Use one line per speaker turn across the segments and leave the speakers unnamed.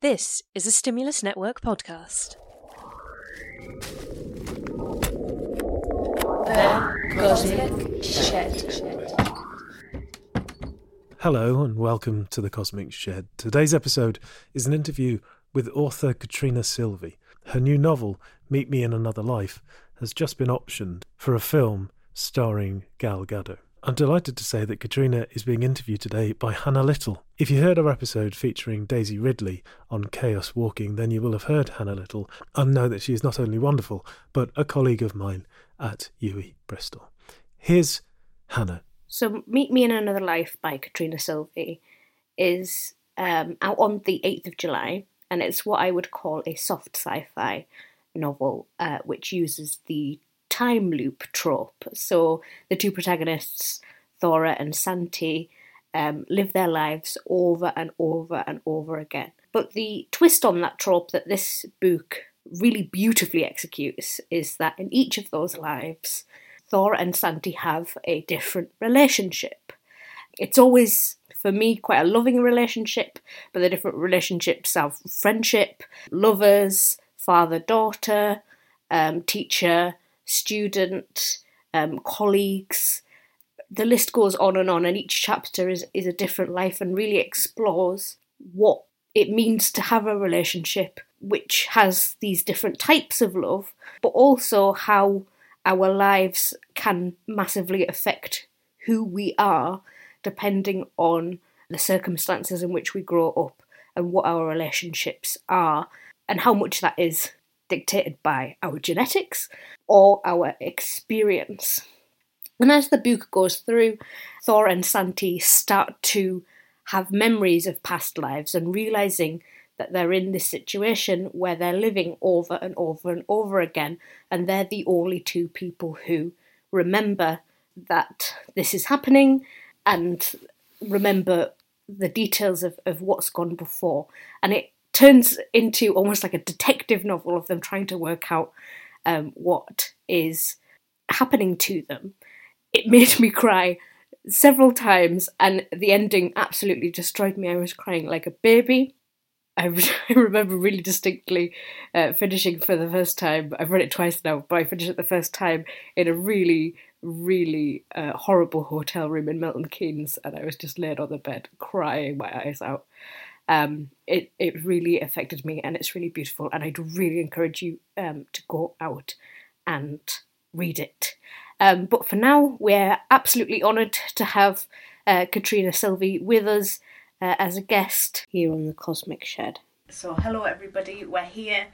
This is a Stimulus Network podcast.
The Cosmic Shed.
Hello and welcome to the Cosmic Shed. Today's episode is an interview with author Catriona Silvey. Her new novel, Meet Me in Another Life, has just been optioned for a film starring Gal Gadot. I'm delighted to say that Catriona is being interviewed today by Hannah Little. If you heard our episode featuring Daisy Ridley on Chaos Walking, then you will have heard Hannah Little and know that she is not only wonderful, but a colleague of mine at UWE Bristol. Here's Hannah.
So, Meet Me in Another Life by Catriona Silvey is um, out on the 8th of July, and it's what I would call a soft sci fi novel, uh, which uses the time loop trope. So, the two protagonists, Thora and Santi, um, live their lives over and over and over again. But the twist on that trope that this book really beautifully executes is that in each of those lives, Thora and Santi have a different relationship. It's always, for me, quite a loving relationship, but the different relationships are friendship, lovers, father daughter, um, teacher, student, um, colleagues. The list goes on and on, and each chapter is, is a different life and really explores what it means to have a relationship which has these different types of love, but also how our lives can massively affect who we are depending on the circumstances in which we grow up and what our relationships are, and how much that is dictated by our genetics or our experience. And as the book goes through, Thora and Santi start to have memories of past lives and realizing that they're in this situation where they're living over and over and over again, and they're the only two people who remember that this is happening and remember the details of, of what's gone before. And it turns into almost like a detective novel of them trying to work out um, what is happening to them. It made me cry several times, and the ending absolutely destroyed me. I was crying like a baby. I, I remember really distinctly uh, finishing for the first time. I've read it twice now, but I finished it the first time in a really, really uh, horrible hotel room in Milton Keynes, and I was just laid on the bed crying my eyes out. Um, it it really affected me, and it's really beautiful. And I'd really encourage you um, to go out and read it. Um, but for now, we're absolutely honoured to have uh, Catriona Silvey with us uh, as a guest here on the Cosmic Shed. So, hello everybody. We're here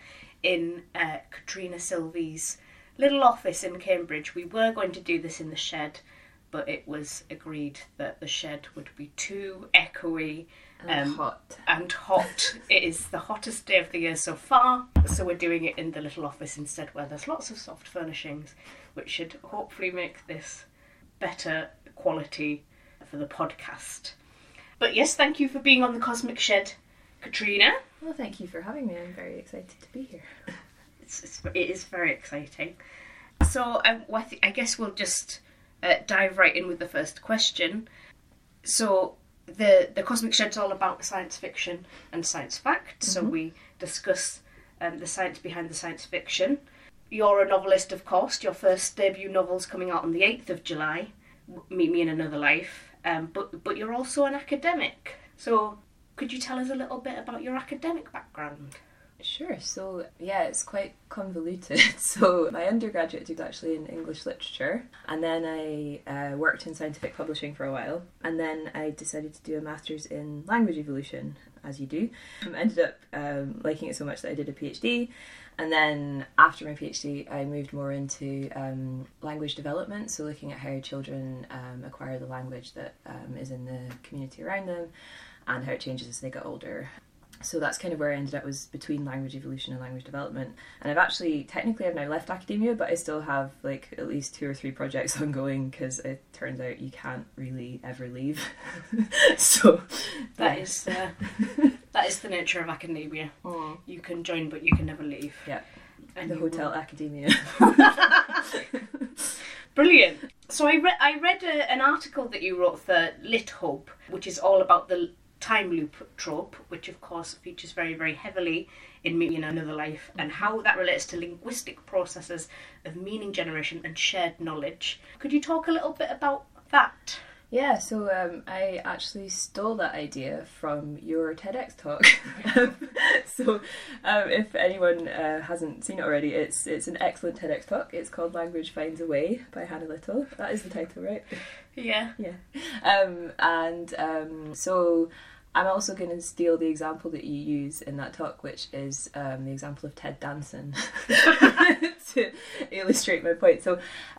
in uh, Catriona Silvey's little office in Cambridge. We were going to do this in the shed, but it was agreed that the shed would be too echoey
and um, hot.
And hot. it is the hottest day of the year so far, so we're doing it in the little office instead, where there's lots of soft furnishings, which should hopefully make this better quality for the podcast. But yes, thank you for being on the Cosmic Shed, Catriona.
Well, thank you for having me. I'm very excited to be here.
it's, it's, it is very exciting. So um, I, I guess we'll just uh, dive right in with the first question. So the the Cosmic Shed's all about science fiction and science fact. Mm-hmm. So we discuss um, the science behind the science fiction. You're a novelist, of course. Your first debut novel's coming out on the eighth of July. Meet Me in Another Life. Um, but but you're also an academic. So could you tell us a little bit about your academic background?
Sure. So yeah, it's quite convoluted. So my undergraduate was actually in English literature, and then I uh, worked in scientific publishing for a while, and then I decided to do a master's in language evolution, as you do. I ended up um, liking it so much that I did a PhD, and then after my PhD, I moved more into um, language development, so looking at how children um, acquire the language that um, is in the community around them and how it changes as they get older so that's kind of where I ended up was between language evolution and language development. And I've actually technically I've now left academia, but I still have like at least two or three projects ongoing because it turns out you can't really ever leave. so
that is the that is the nature of academia. Mm. You can join, but you can never leave.
Yeah, and the hotel will. academia.
Brilliant. So I read I read a, an article that you wrote for Lit LitHub, which is all about the
time loop trope, which of course features very, very heavily in Me in Another Life, and how that relates to linguistic processes of meaning generation and shared knowledge. Could you talk a little bit about that?
Yeah, so um, I actually stole that idea from your TEDx talk. so, um, if anyone uh, hasn't seen it already, it's it's an excellent TEDx talk. It's called "Language Finds a Way" by Hannah Little. That is the title, right?
Yeah.
Yeah. Um, and um, so I'm also going to steal the example that you use in that talk, which is um, the example of Ted Danson, to illustrate my point. So,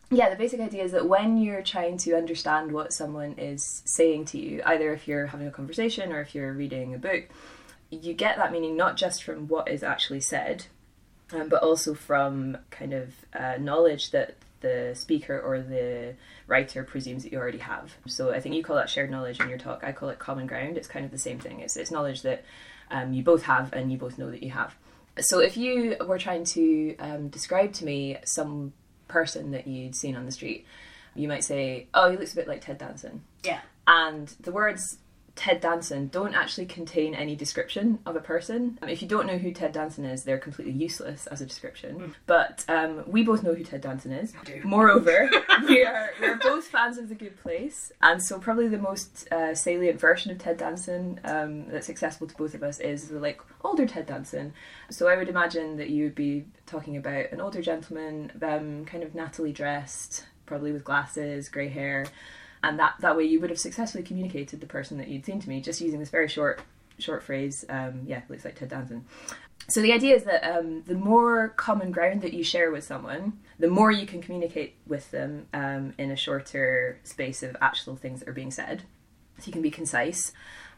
yeah, the basic idea is that when you're trying to understand what someone is saying to you, either if you're having a conversation or if you're reading a book, you get that meaning not just from what is actually said, um, but also from kind of uh, knowledge that the speaker or the writer presumes that you already have. So I think you call that shared knowledge in your talk. I call it common ground. It's kind of the same thing. It's, it's knowledge that um, you both have and you both know that you have. So if you were trying to um, describe to me some person that you'd seen on the street, you might say, "Oh, he looks a bit like Ted Danson."
Yeah.
And the words Ted Danson don't actually contain any description of a person. Um, if you don't know who Ted Danson is, they're completely useless as a description. Mm. But um, we both know who Ted Danson is. Moreover, we are we are both fans of The Good Place, and so probably the most uh, salient version of Ted Danson um, that's accessible to both of us is the like older Ted Danson. So I would imagine that you would be talking about an older gentleman, um, kind of Natalie dressed, probably with glasses, grey hair and that that way you would have successfully communicated the person that you'd seen to me just using this very short short phrase. Um, yeah, looks like Ted Danson. So the idea is that um, the more common ground that you share with someone, the more you can communicate with them um, in a shorter space of actual things that are being said. So you can be concise,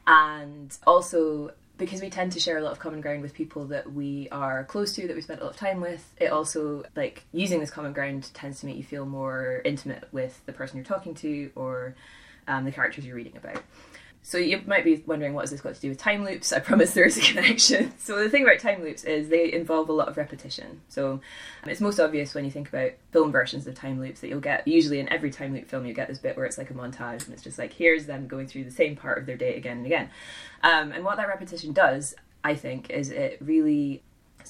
and also because we tend to share a lot of common ground with people that we are close to, that we spend a lot of time with, it also, like, using this common ground tends to make you feel more intimate with the person you're talking to or um, the characters you're reading about. So you might be wondering what has this got to do with time loops? I promise there is a connection. So the thing about time loops is they involve a lot of repetition. So um, it's most obvious when you think about film versions of time loops that you'll get usually in every time loop film you get this bit where it's like a montage and it's just like here's them going through the same part of their day again and again. Um, and what that repetition does, I think, is it really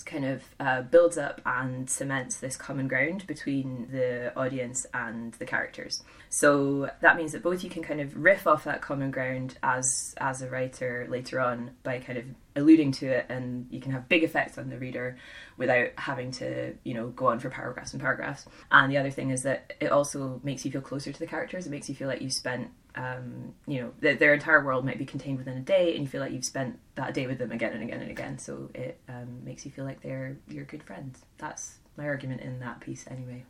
kind of uh, builds up and cements this common ground between the audience and the characters. So that means that both you can kind of riff off that common ground as as a writer later on by kind of alluding to it, and you can have big effects on the reader without having to you know go on for paragraphs and paragraphs. And the other thing is that it also makes you feel closer to the characters. It makes you feel like you spent um, you know, th- their entire world might be contained within a day, and you feel like you've spent that day with them again and again and again. So it um, makes you feel like they're your good friends. That's my argument in that piece, anyway.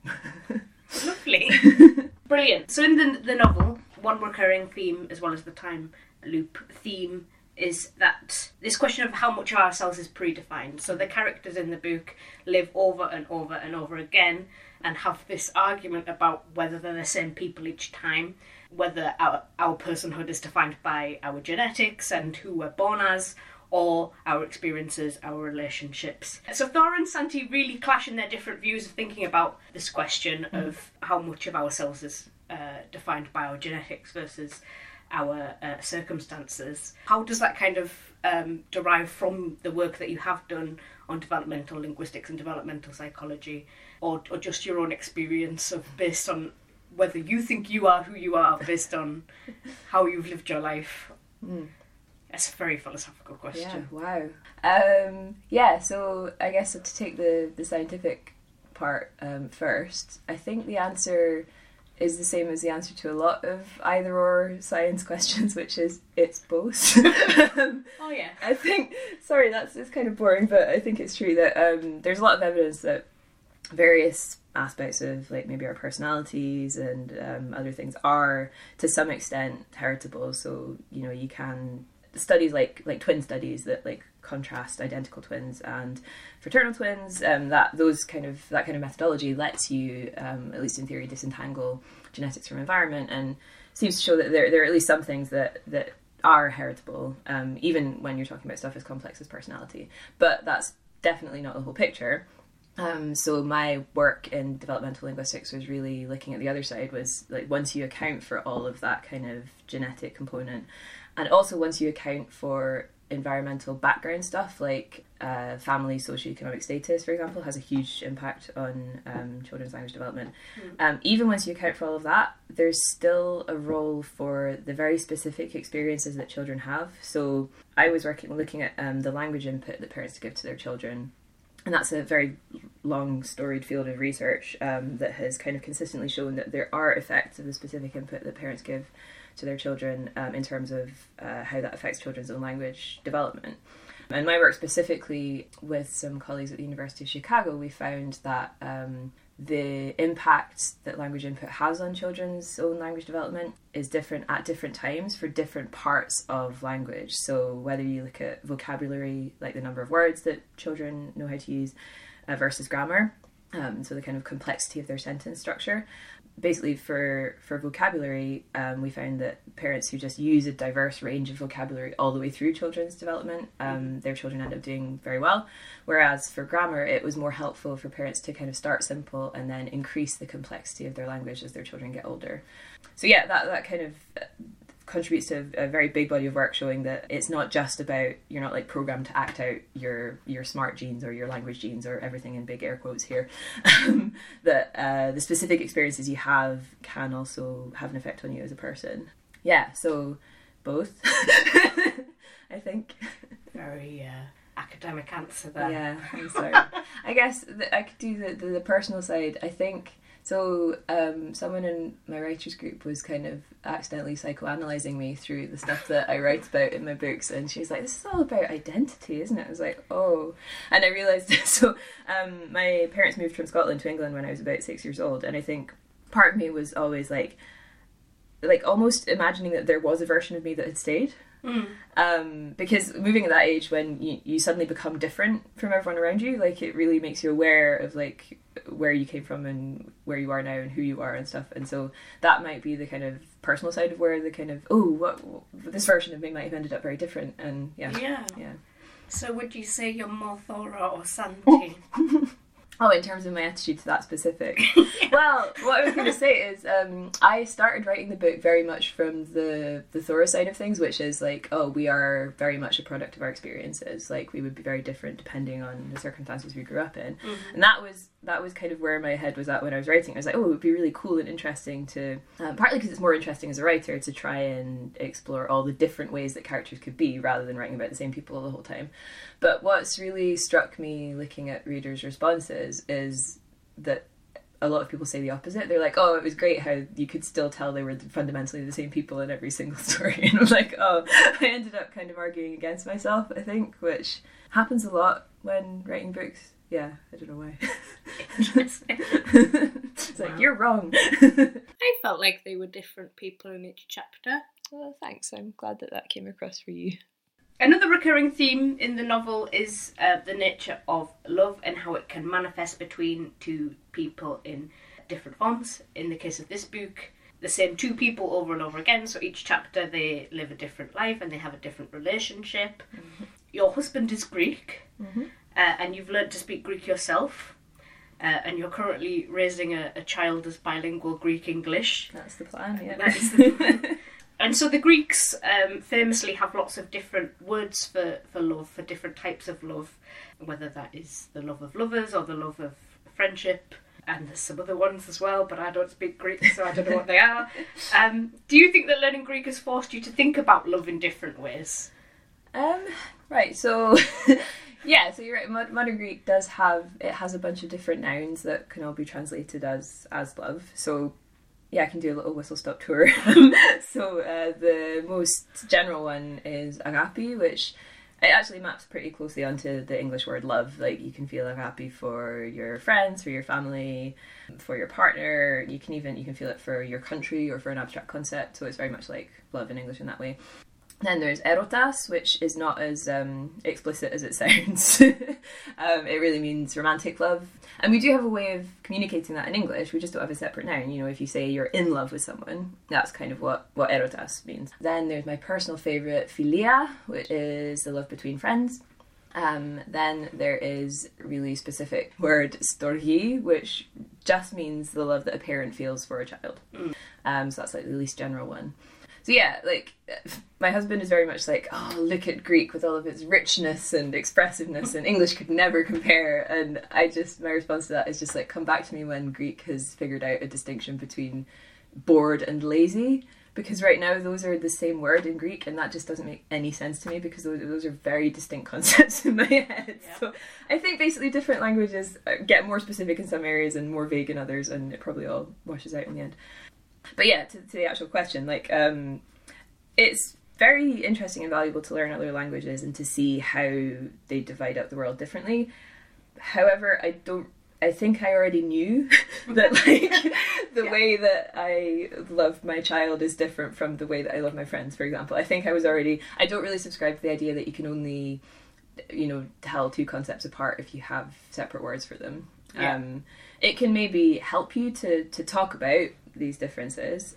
Lovely, brilliant. So in the the novel, one recurring theme, as well as the time loop theme, is that this question of how much of ourselves is predefined. So the characters in the book live over and over and over again and have this argument about whether they're the same people each time whether our, our personhood is defined by our genetics and who we're born as, or our experiences, our relationships. So Thora and Santi really clash in their different views of thinking about this question mm. of how much of ourselves is uh, defined by our genetics versus our uh, circumstances. How does that kind of um, derive from the work that you have done on developmental linguistics and developmental psychology, or, or just your own experience of based on whether you think you are who you are based on how you've lived your life. Mm. That's a very philosophical question.
Yeah, wow. Um, yeah, so I guess to take the, the scientific part um, first, I think the answer is the same as the answer to a lot of either or science questions, which is it's both.
um, oh yeah.
I think sorry, that's it's kind of boring, but I think it's true that um, there's a lot of evidence that various aspects of like maybe our personalities and um, other things are to some extent heritable. So you know you can studies like like twin studies that like contrast identical twins and fraternal twins um, that those kind of that kind of methodology lets you um, at least in theory disentangle genetics from environment and seems to show that there, there are at least some things that that are heritable um, even when you're talking about stuff as complex as personality. But that's definitely not the whole picture um, so my work in developmental linguistics was really looking at the other side was like once you account for all of that kind of genetic component and also once you account for environmental background stuff like uh, family socioeconomic status for example has a huge impact on um, children's language development. Um, even once you account for all of that there's still a role for the very specific experiences that children have. So i was working looking at um, the language input that parents give to their children and that's a very long storied field of research um, that has kind of consistently shown that there are effects of the specific input that parents give to their children um, in terms of uh, how that affects children's own language development. And my work specifically with some colleagues at the University of Chicago, we found that um, the impact that language input has on children's own language development is different at different times for different parts of language. So whether you look at vocabulary, like the number of words that children know how to use, uh, versus grammar, um, so the kind of complexity of their sentence structure, basically for for vocabulary um, we found that parents who just use a diverse range of vocabulary all the way through children's development um, their children end up doing very well. Whereas for grammar it was more helpful for parents to kind of start simple and then increase the complexity of their language as their children get older. So yeah that, that kind of contributes to a, very big body of work showing that it's not just about you're not like programmed to act out your your smart genes or your language genes or everything in big air quotes here. That uh, the specific experiences you have can also have an effect on you as a person. Yeah so both i think.
Very uh, academic answer there.
Yeah i'm sorry. I guess i could do the, the, the personal side. I think so um, someone in my writers group was kind of accidentally psychoanalyzing me through the stuff that I write about in my books, and she was like, "This is all about identity, isn't it?" I was like, "Oh," and I realized. So um, my parents moved from Scotland to England when I was about six years old, and I think part of me was always like, like almost imagining that there was a version of me that had stayed.
Mm.
Um, because moving at that age when you, you suddenly become different from everyone around you, like it really makes you aware of like where you came from and where you are now and who you are and stuff. And so that might be the kind of personal side of where the kind of oh, what, what this version of me might have ended up very different. And yeah,
yeah,
yeah.
So would you say you're more Thora or Santi?
Oh, in terms of my attitude to that specific. well, what I was going to say is, um, I started writing the book very much from the the Thora side of things, which is like, oh, we are very much a product of our experiences. Like, we would be very different depending on the circumstances we grew up in,
mm-hmm.
and that was that was kind of where my head was at when I was writing. I was like, oh, it would be really cool and interesting to, um, partly because it's more interesting as a writer to try and explore all the different ways that characters could be, rather than writing about the same people the whole time. But what's really struck me looking at readers' responses is that a lot of people say the opposite. They're like, "Oh, it was great how you could still tell they were fundamentally the same people in every single story." And I'm like, "Oh, I ended up kind of arguing against myself, I think, which happens a lot when writing books." Yeah, I don't know why. it's like you're wrong.
I felt like they were different people in each chapter.
Well, thanks. I'm glad that that came across for you.
Another recurring theme in the novel is uh, the nature of love and how it can manifest between two people in different forms. In the case of this book, the same two people over and over again, so each chapter they live a different life and they have a different relationship.
Mm-hmm.
Your husband is Greek,
Mhm.
Uh, and you've learned to speak Greek yourself. Uh, and you're currently raising a, a child as bilingual Greek English.
That's the plan. Yeah.
That is the plan. And so the Greeks um, famously have lots of different words for, for love, for different types of love, whether that is the love of lovers or the love of friendship. And there's some other ones as well, but I don't speak Greek, so I don't know what they are. Um, do you think that learning Greek has forced you to think about love in different ways?
Um, right, so yeah, so you're right. Modern Greek does have it has a bunch of different nouns that can all be translated as as love. So yeah, I can do a little whistle stop tour. so uh, the most general one is agape, which it actually maps pretty closely onto the English word love. Like you can feel agape for your friends, for your family, for your partner. You can even you can feel it for your country or for an abstract concept. So it's very much like love in English in that way. Then there's erotas, which is not as um, explicit as it sounds. um, it really means romantic love. And we do have a way of communicating that in English. We just don't have a separate noun. You know, if you say you're in love with someone, that's kind of what, what erotas means. Then there's my personal favourite, philia, which is the love between friends. Um, then there is really specific word storgi, which just means the love that a parent feels for a child.
Mm.
Um, so that's like the least general one. So yeah, like my husband is very much like, oh, look at Greek with all of its richness and expressiveness, and English could never compare. And I just my response to that is just like, come back to me when Greek has figured out a distinction between bored and lazy. Because right now those are the same word in Greek, and that just doesn't make any sense to me because those, those are very distinct concepts in my head.
Yeah.
So I think basically different languages uh, get more specific in some areas and more vague in others, and it probably all washes out in the end. But yeah, to, to the actual question, like um, it's very interesting and valuable to learn other languages and to see how they divide up the world differently. However, I don't. I think I already knew that like the
Yeah.
way that I love my child is different from the way that I love my friends. For example, I think I was already. I don't really subscribe to the idea that you can only, you know, tell two concepts apart if you have separate words for them.
Yeah.
Um, it can maybe help you to to talk about these differences,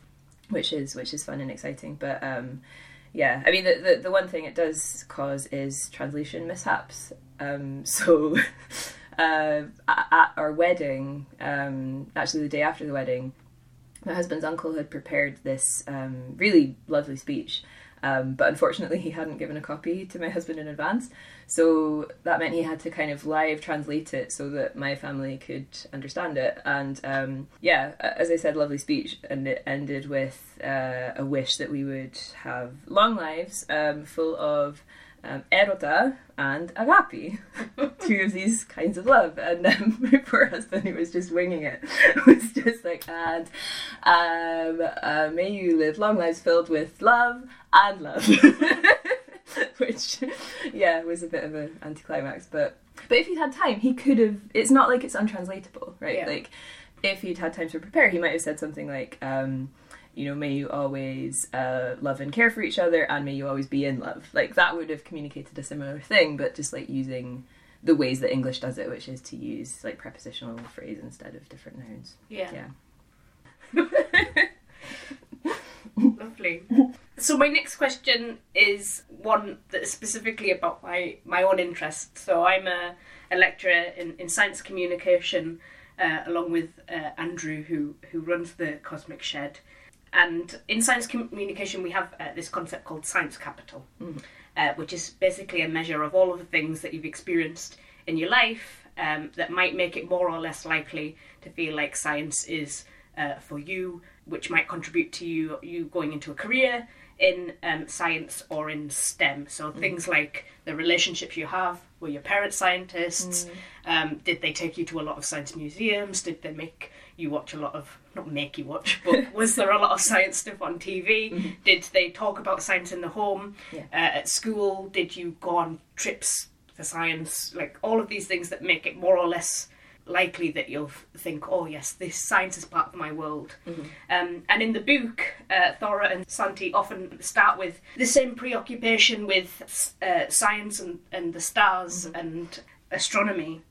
which is which is fun and exciting. But um, yeah, I mean the, the the one thing it does cause is translation mishaps. Um, so uh, at, our wedding, um, actually the day after the wedding, my husband's uncle had prepared this um, really lovely speech. Um, but unfortunately, he hadn't given a copy to my husband in advance. So that meant he had to kind of live translate it so that my family could understand it. And um, yeah, as I said, lovely speech. And it ended with uh, a wish that we would have long lives um, full of um, erota and agapi, two of these kinds of love. And um, my poor husband, who was just winging it, was just like, and um, uh, may you live long lives filled with love and love. Which, yeah, was a bit of an anticlimax. But but if he'd had time, he could have. It's not like it's untranslatable, right?
Yeah.
Like if he'd had time to prepare, he might have said something like. Um, you know, may you always uh, love and care for each other, and may you always be in love. Like that would have communicated a similar thing, but just like using the ways that English does it, which is to use like prepositional phrase instead of different nouns.
Yeah.
Yeah.
Lovely. So my next question is one that is specifically about my, my own interest. So I'm a, a lecturer in, in science communication uh, along with uh, Andrew who, who runs the Cosmic Shed. And in science communication we have uh, this concept called science capital, uh, which is basically a measure of all of the things that you've experienced in your life um, that might make it more or less likely to feel like science is uh, for you, which might contribute to you you going into a career in um, science or in STEM. So things like the relationships you have were your parents scientists. Um, did they take you to a lot of science museums? Did they make you watch a lot of not make you watch, but was there a lot of science stuff on TV? Did they talk about science in the home?
Yeah.
Uh, at school, did you go on trips for science? Like all of these things that make it more or less likely that you'll think, oh yes, this science is part of my world. Um, and in the book, uh, Thora and Santi often start with the same preoccupation with uh, science and, and the stars and astronomy.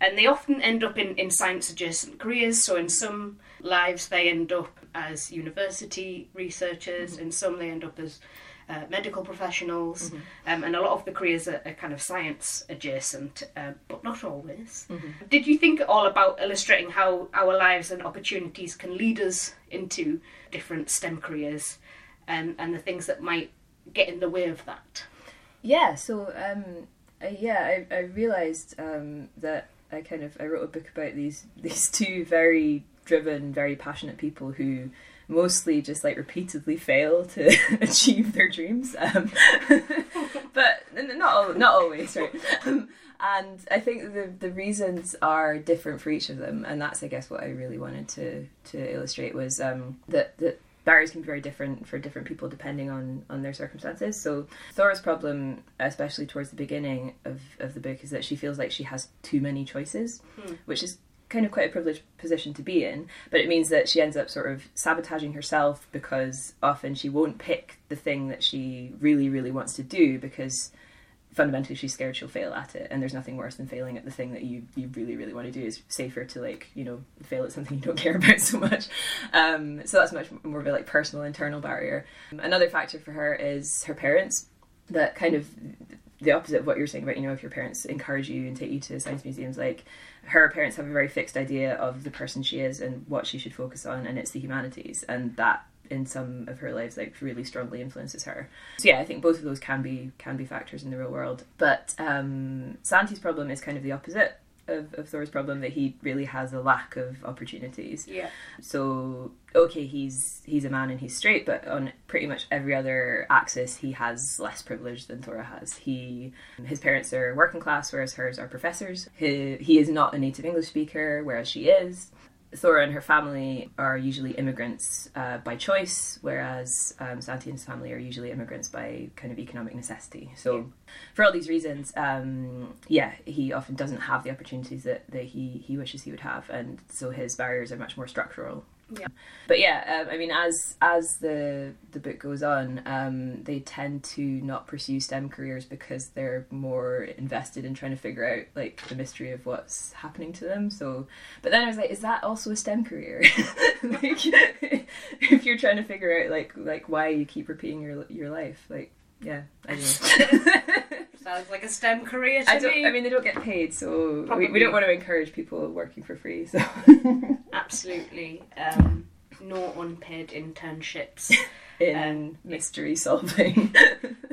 And they often end up in, in science adjacent careers. So in some lives, they end up as university researchers, in some, they end up as uh, medical professionals, um, and a lot of the careers are, are kind of science adjacent, uh, but not always. Did you think at all about illustrating how our lives and opportunities can lead us into different STEM careers and, and the things that might get in the way of that?
Yeah, so um, yeah, I, I realized um, that I kind of I wrote a book about these these two very driven, very passionate people who mostly just like repeatedly fail to achieve their dreams. Um, but not al- not always, right? Um, and I think the the reasons are different for each of them, and that's I guess what I really wanted to to illustrate was um, that that barriers can be very different for different people depending on on their circumstances. So Thora's problem, especially towards the beginning of of the book, is that she feels like she has too many choices, which is kind of quite a privileged position to be in, but it means that she ends up sort of sabotaging herself because often she won't pick the thing that she really, really wants to do because fundamentally she's scared she'll fail at it and there's nothing worse than failing at the thing that you, you really, really want to do. It's safer to like, you know, fail at something you don't care about so much. Um, so that's much more of a like personal internal barrier. Another factor for her is her parents that kind of the opposite of what you're saying about you know if your parents encourage you and take you to science museums like her parents have a very fixed idea of the person she is and what she should focus on and it's the humanities and that in some of her lives like really strongly influences her. So yeah, I think both of those can be can be factors in the real world. But um, Santi's problem is kind of the opposite of, of Thora's problem that he really has a lack of opportunities.
Yeah.
So okay, he's he's a man and he's straight, but on pretty much every other axis, he has less privilege than Thora has. He his parents are working class, whereas hers are professors. He he is not a native English speaker, whereas she is. Thora and her family are usually immigrants uh, by choice, whereas um, Santi and his family are usually immigrants by kind of economic necessity. So, for all these reasons, um, yeah, he often doesn't have the opportunities that, that he, he wishes he would have, and so his barriers are much more structural
Yeah.
but yeah, um, I mean, as as the the book goes on, um, they tend to not pursue STEM careers because they're more invested in trying to figure out like the mystery of what's happening to them. So, but then I was like, is that also a STEM career? like, if you're trying to figure out like like why you keep repeating your your life, like yeah, I don't know.
Sounds like a STEM career to
I don't.
me.
I mean, they don't get paid, so we, we don't want to encourage people working for free. So
Absolutely. Um, no unpaid internships.
in
Um,
mystery solving.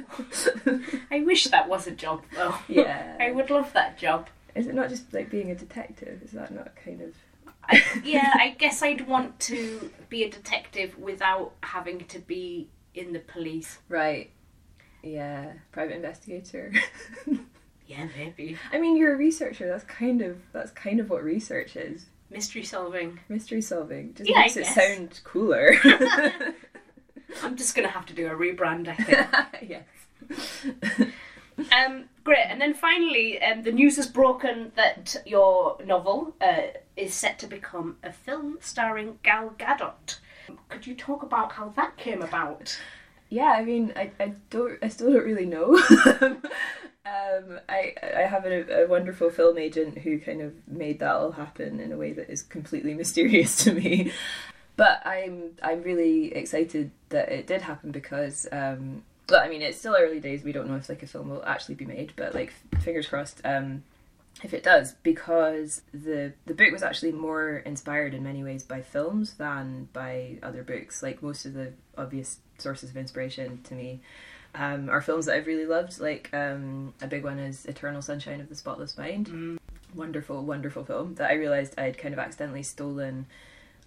I wish that was a job though.
yeah.
I would love that job.
Is it not just like being a detective? Is that not kind of
I, yeah, I guess I'd want to be a detective without having to be in the police.
right? Yeah, private investigator.
Yeah, maybe.
I mean, you're a researcher. That's kind of that's kind of what research is.
Mystery solving.
Mystery solving just
Yeah,
makes it sound cooler.
I'm just gonna have to do a rebrand, I think.
yes.
Um, great. And then finally, um, the news has broken that your novel uh, is set to become a film starring Gal Gadot. Could you talk about how that came about?
Yeah, I mean, I, I don't, I still don't really know. um, I, I have a, a wonderful film agent who kind of made that all happen in a way that is completely mysterious to me. But I'm, I'm really excited that it did happen because, um, I mean, it's still early days. We don't know if like a film will actually be made, but like, fingers crossed. Um, if it does, because the the book was actually more inspired in many ways by films than by other books. Like most of the obvious sources of inspiration to me um, are films that I've really loved. Like um, a big one is Eternal Sunshine of the Spotless Mind. Wonderful, wonderful film that I realized I'd kind of accidentally stolen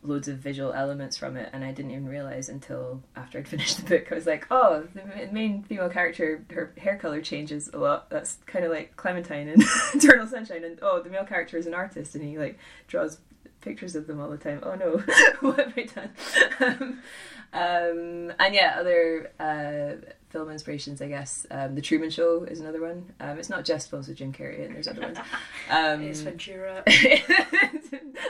loads of visual elements from it and I didn't even realize until after I'd finished the book I was like oh the main female character her hair color changes a lot. That's kind of like Clementine in Eternal Sunshine and oh the male character is an artist and he like draws pictures of them all the time. Oh no what have I done? Um, um, and yeah other uh, film inspirations I guess um, The Truman Show is another one um, it's not just films with Jim Carrey and there's other ones um,
Ace Ventura.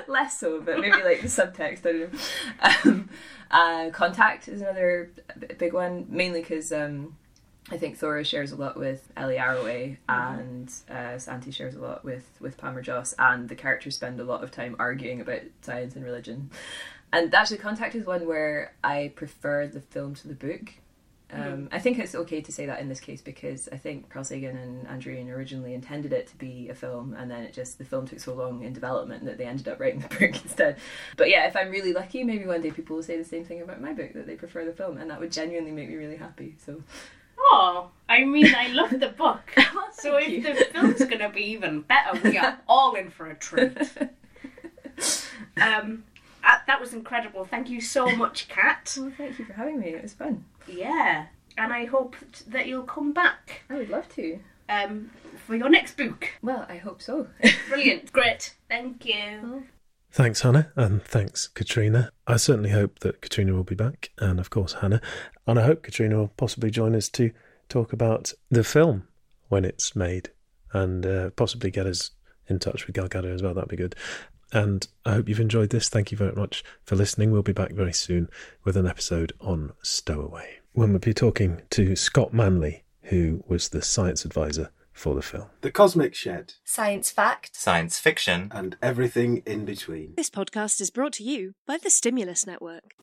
less so, but maybe like the subtext. I don't know. Um, uh, Contact is another big one, mainly because um, I think Thora shares a lot with Ellie Arroway, and uh, Santi shares a lot with with Palmer Joss, and the characters spend a lot of time arguing about science and religion. And actually, Contact is one where I prefer the film to the book. Um, I think it's okay to say that in this case because I think Carl Sagan and Ann Druyan originally intended it to be a film, and then it just the film took so long in development that they ended up writing the book instead. But yeah, if I'm really lucky, maybe one day people will say the same thing about my book that they prefer the film, and that would genuinely make me really happy. So
Oh, I mean, I love the book. so if
you.
the film's gonna be even better, we are all in for a treat. Um, uh, that was incredible. Thank you so much, Kat.
well, thank you for having me. It was fun.
Yeah, and I hope t- that you'll come back
I would love to.
um, for your next book.
Well, I hope so.
Brilliant, great. Thank you.
Thanks, Hannah, and thanks, Catriona. I certainly hope that Catriona will be back, and of course, Hannah. And I hope Catriona will possibly join us to talk about the film when it's made, and uh, possibly get us in touch with Gal Gadot as well. That'd be good. And I hope you've enjoyed this. Thank you very much for listening. We'll be back very soon with an episode on Stowaway when we'll be talking to Scott Manley, who was the science advisor for the film.
The Cosmic Shed,
Science fact.
Science fiction.
and everything in between.
This podcast is brought to you by the Stimulus Network.